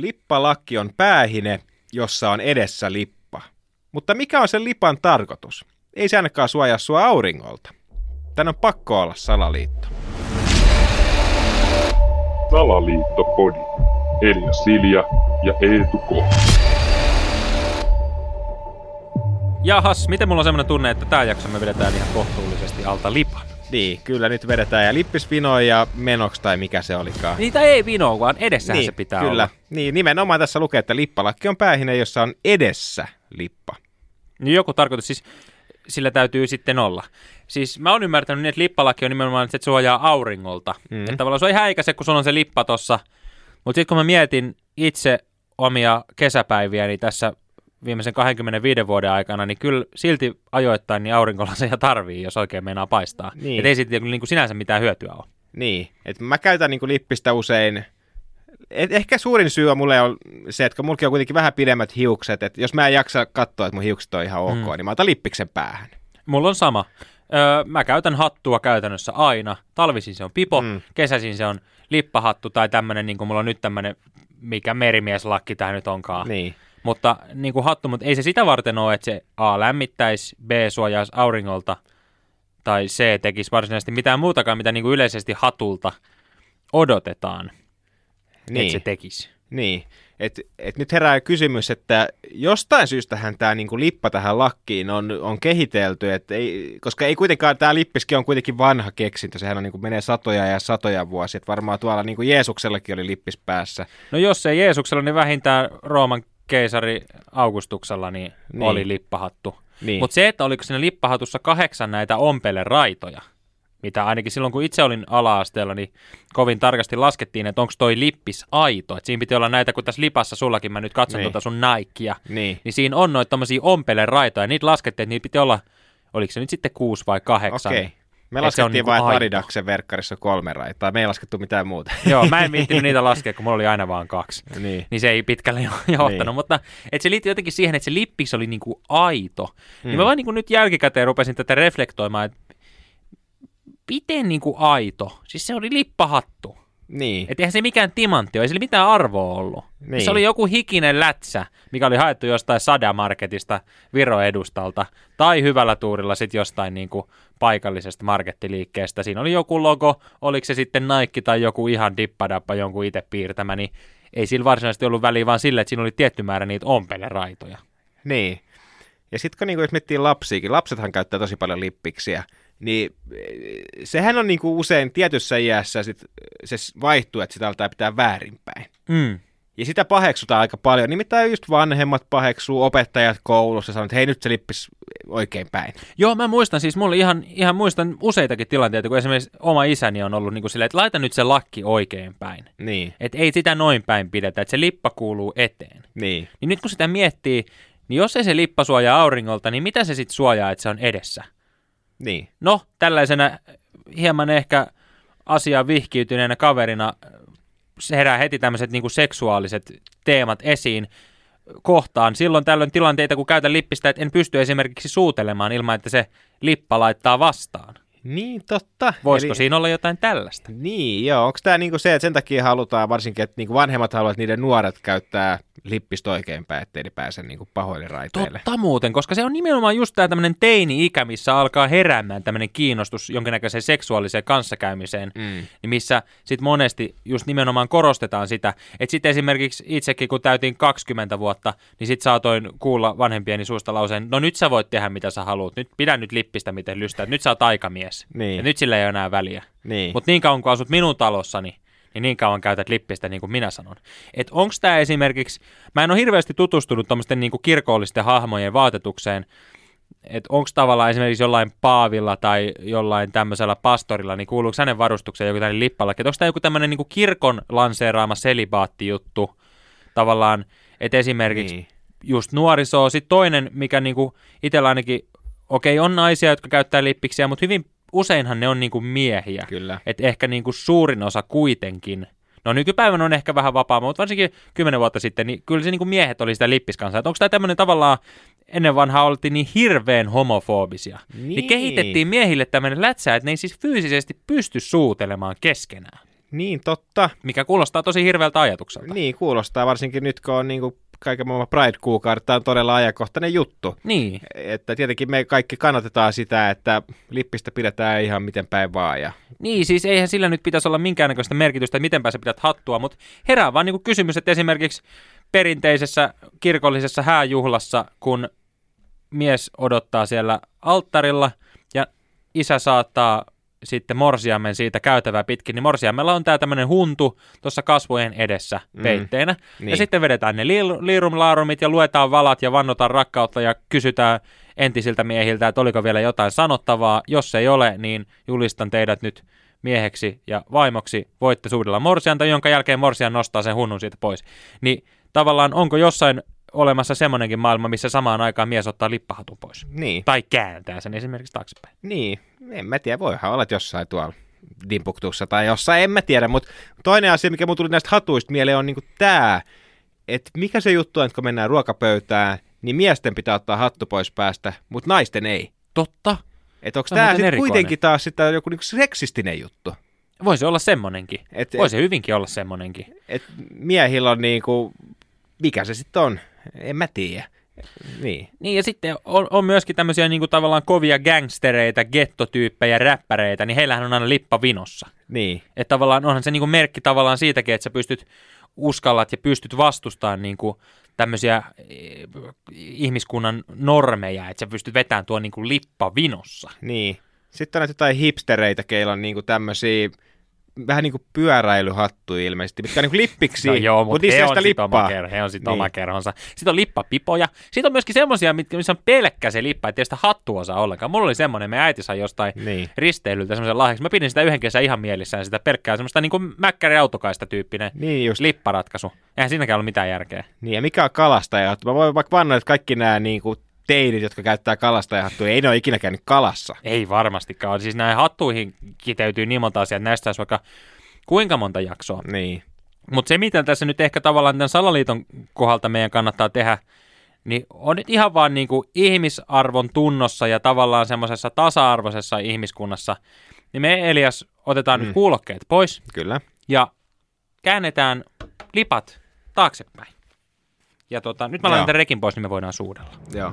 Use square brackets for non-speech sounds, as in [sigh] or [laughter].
Lippalakki on päähine, jossa on edessä lippa. Mutta mikä on sen lipan tarkoitus? Ei se ainakaan suojaa sua auringolta. Tän on pakko olla salaliitto. Salaliittopodi. Elia Silja ja Eetu K. Jahas, miten mulla on semmoinen tunne, että tämä jakso me vedetään ihan kohtuullisesti alta lipan? Niin, kyllä nyt vedetään ja lippisvino ja menoks tai mikä se olikaan. Niitä ei vino, vaan edessähän niin, se pitää kyllä. olla. Niin, nimenomaan tässä lukee, että lippalakki on päähine, jossa on edessä lippa. Niin joku tarkoitus siis, sillä täytyy sitten olla. Siis mä oon ymmärtänyt niin, että lippalaki on nimenomaan, että se suojaa auringolta. Mm. Että tavallaan se on ihan häikäse, kun sulla on se lippa tossa. Mutta sitten kun mä mietin itse omia kesäpäiviäni tässä viimeisen 25 vuoden aikana, niin kyllä silti ajoittain niin aurinkolaseja tarvii, jos oikein meinaa paistaa. Niin. Et ei siitä niin kuin sinänsä mitään hyötyä ole. Niin, että mä käytän niin lippistä usein, et ehkä suurin syy on mulle on se, että kun mulla on kuitenkin vähän pidemmät hiukset, että jos mä en jaksa katsoa, että mun hiukset on ihan ok, mm. niin mä otan lippiksen päähän. Mulla on sama. Öö, mä käytän hattua käytännössä aina. Talvisin se on pipo, mm. kesäisin se on lippahattu tai tämmönen, niin kuin mulla on nyt tämmönen, mikä merimieslakki tämä nyt onkaan. Niin. Mutta niin kuin hattu, mutta ei se sitä varten ole, että se A lämmittäisi, B suojaisi auringolta tai C tekisi varsinaisesti mitään muutakaan, mitä niin kuin yleisesti hatulta odotetaan, Niin. että se tekisi. Niin, et, et nyt herää kysymys, että jostain syystähän tämä niinku lippa tähän lakkiin on, on kehitelty, et ei, koska ei kuitenkaan, tämä lippiskin on kuitenkin vanha keksintö, sehän on niinku, menee satoja ja satoja vuosia, että varmaan tuolla niinku Jeesuksellakin oli lippis päässä. No jos ei Jeesuksella, niin vähintään Rooman keisari Augustuksella niin Niin. niin. oli lippahattu. Niin. Mutta se, että oliko siinä lippahatussa kahdeksan näitä ompeleraitoja, mitä ainakin silloin kun itse olin ala-asteella, niin kovin tarkasti laskettiin, että onko toi lippis aito. Et siinä piti olla näitä, kun tässä lipassa sullakin, mä nyt katson Niin. tuota sun Nikea, Niin. niin siinä on noita tommosia ompeleraitoja. Niitä laskettiin, että niitä piti olla, oliko se nyt sitten kuusi vai kahdeksan. Okei. Me laskettiin niinku vain, että aito. Adidaksen verkkarissa on kolme raitaa. Me ei laskettu mitään muuta. [laughs] Joo, mä en [laughs] viittinyt niitä laskea, kun mulla oli aina vaan kaksi. niin. niin se ei pitkälle jo- [laughs] johtanut, Niin. niin. mutta et se liittyy jotenkin siihen, että se lippis oli niinku aito. Mm. Mm. Niin mä vaan niinku nyt jälkikäteen rupesin tätä reflektoimaan, että miten niinku aito? Siis se oli lippahattu. Niin. Että eihän se mikään timantti ole, ei sillä mitään arvoa ollut. Niin. Se oli joku hikinen lätsä, mikä oli haettu jostain Sada-marketista Viro-edustalta, tai hyvällä tuurilla sitten jostain niinku paikallisesta markettiliikkeestä. Siinä oli joku logo, oliko se sitten Nike tai joku ihan dippadappa jonkun itse piirtämä, niin ei sillä varsinaisesti ollut väliä vaan sille, että siinä oli tietty määrä niitä ompeleraitoja. Niin. Ja sitten kun niinku, jos miettii lapsiakin, lapsethan käyttää tosi paljon lippiksiä, niin eh, sehän on niinku usein tietyssä iässä sit, se vaihtuu, että sitä aletaan pitää väärinpäin. Mm. Ja sitä paheksutaan aika paljon. Nimittäin just vanhemmat paheksuu, opettajat koulussa sanoo, että hei nyt se lippis oikein päin. Joo, mä muistan siis, mulla ihan, ihan muistan useitakin tilanteita, kun esimerkiksi oma isäni on ollut niin kuin silleen, että laita nyt se lakki oikein päin. Niin, Että ei sitä noin päin pidetä, että se lippa kuuluu eteen. niin, Niin nyt kun sitä miettii, niin jos ei se lippa suojaa auringolta, niin mitä se sitten suojaa, että se on edessä? Niin. No, tällaisena hieman ehkä asiaan vihkiytyneenä kaverina herää heti tämmöiset niinku seksuaaliset teemat esiin kohtaan. Silloin tällöin tilanteita, kun käytän lippistä, että en pysty esimerkiksi suutelemaan ilman, että se lippa laittaa vastaan. Niin, totta. Voisiko Eli... siinä olla jotain tällaista? Niin, joo. Onko tämä niinku se, että sen takia halutaan varsinkin, että niinku vanhemmat haluavat, että niiden nuoret käyttää lippistä oikeinpäin, ettei ne pääse niinku pahoille raiteille. Totta muuten, koska se on nimenomaan just tämä tämmöinen teini-ikä, missä alkaa heräämään tämmöinen kiinnostus jonkinnäköiseen seksuaaliseen kanssakäymiseen, Mm. niin missä sitten monesti just nimenomaan korostetaan sitä, että sitten esimerkiksi itsekin kun täytin 20 vuotta, niin sitten saatoin kuulla vanhempieni suusta lauseen, no nyt sä voit tehdä mitä sä haluat, nyt pidä nyt lippistä miten lystää, nyt sä oot aikamies, Niin. ja nyt sillä ei ole enää väliä. Niin. Mutta niin kauan kun asut minun talossani, niin niin kauan käytät lippistä niin kuin minä sanon. Että onko tämä esimerkiksi, mä en ole hirveästi tutustunut tuommoisten niin kirkollisten hahmojen vaatetukseen, että onko tavallaan esimerkiksi jollain paavilla tai jollain tämmöisellä pastorilla, niin kuuluuko hänen varustukseen joku tämmöinen lippalaki, onko tämä joku tämmöinen niin kirkon lanseeraama selibaattijuttu tavallaan, että esimerkiksi Niin. just nuorisoa. Sitten toinen, mikä niinku itsellä ainakin, okei, on naisia, jotka käyttää lippiksiä, mutta hyvin useinhan ne on niinku miehiä. Kyllä. Et ehkä niinku suurin osa kuitenkin. No nykypäivänä on ehkä vähän vapaa, mutta varsinkin kymmenen vuotta sitten, niin kyllä se niinku miehet oli sitä lippiskansaa. Onko tämä tämmöinen tavallaan, ennen vanhaa oltiin niin hirveän homofobisia. Niin. Niin. niin kehitettiin miehille tämmöinen lätsä, että ne ei siis fyysisesti pysty suutelemaan keskenään. Niin, totta. mikä kuulostaa tosi hirveältä ajatukselta. Niin, kuulostaa varsinkin nyt, kun on niin kuin kaiken maailman Pride-kuukauden, tämä on todella ajankohtainen juttu. Niin. Että tietenkin me kaikki kannatetaan sitä, että lippistä pidetään ihan miten päin vaan. Ja... Niin, siis eihän sillä nyt pitäisi olla minkäännäköistä merkitystä, että mitenpä sä pidät hattua, mutta herää vaan niin kysymys, että esimerkiksi perinteisessä kirkollisessa hääjuhlassa, kun mies odottaa siellä alttarilla ja isä saattaa sitten morsiamen siitä käytävää pitkin, niin morsiamella on tämä tämmöinen huntu tuossa kasvojen edessä Mm. peitteenä. Niin. Ja sitten vedetään ne liirumlaarumit ja luetaan valat ja vannotaan rakkautta ja kysytään entisiltä miehiltä, että oliko vielä jotain sanottavaa. Jos ei ole, niin julistan teidät nyt mieheksi ja vaimoksi. Voitte suudella morsianta, jonka jälkeen morsian nostaa sen hunnun siitä pois. Niin tavallaan onko jossain olemassa semmoinenkin maailma, missä samaan aikaan mies ottaa lippahatun pois? Niin, Tai kääntää sen esimerkiksi taaksepäin. niin, en mä tiedä, voihan olla jossain tuolla Dimpuktussa tai jossain, en mä tiedä, mutta toinen asia, mikä mun tuli näistä hatuista mieleen on niinku tämä, että mikä se juttu on, että kun mennään ruokapöytään, niin miesten pitää ottaa hattu pois päästä, mutta naisten ei. Totta. Että onko tämä sitten kuitenkin taas sitä joku niinku seksistinen juttu? Voisi olla semmonenkin. Et, Voisi hyvinkin olla semmonenkin. et miehillä on niinku, mikä se sitten on, en mä tiedä. Niin, Niin ja sitten on, on myöskin tämmöisiä niin kuin tavallaan kovia gangstereita, gettotyyppejä, räppäreitä, niin heillähän on aina lippa vinossa. niin, Että tavallaan onhan se niin kuin merkki tavallaan siitäkin, että sä pystyt uskallat ja pystyt vastustamaan niin kuin tämmöisiä eh, ihmiskunnan normeja, että sä pystyt vetämään tuon niin kuin lippa vinossa. niin. Sitten on näitä jotain hipstereitä, keillä on niinku tämmöisiä vähän niin kuin pyöräilyhattuja ilmeisesti, mitkä on niin kuin lippiksi, No joo, mutta niissä he on sitä sitten oma, lippaa. kerho, he on sit Niin. oma kerhonsa. Sitten on lippapipoja. Sitten on myöskin semmoisia, missä on pelkkä se lippa, ettei sitä hattua saa ollenkaan. Mulla oli semmoinen, me äiti sai jostain Niin. risteilyltä semmoisen lahjaksi. Mä pidin sitä yhden kesän ihan mielissään, sitä pelkkää semmoista niin kuin mäkkäri autokaista tyyppinen Niin just. lipparatkaisu. Eihän siinäkään ollut mitään järkeä. Niin, ja mikä on kalastajahattu? Mä voin vaikka vannoa, että kaikki nämä niin kuin teinit, jotka käyttää kalastajahattuja, ei ne ole ikinä käynyt kalassa. Ei varmastikaan. Siis näihin hattuihin kiteytyy niin monta asiaa, että näistä olisi vaikka kuinka monta jaksoa. Niin. Mutta se, mitä tässä nyt ehkä tavallaan tämän salaliiton kohdalta meidän kannattaa tehdä, niin on nyt ihan vaan niin kuin ihmisarvon tunnossa ja tavallaan semmoisessa tasa-arvoisessa ihmiskunnassa, niin me Elias otetaan mm. nyt kuulokkeet pois Kyllä. ja käännetään lipat taaksepäin. Ja tota, nyt mä laitan rekin pois, niin me voidaan suudella. Joo.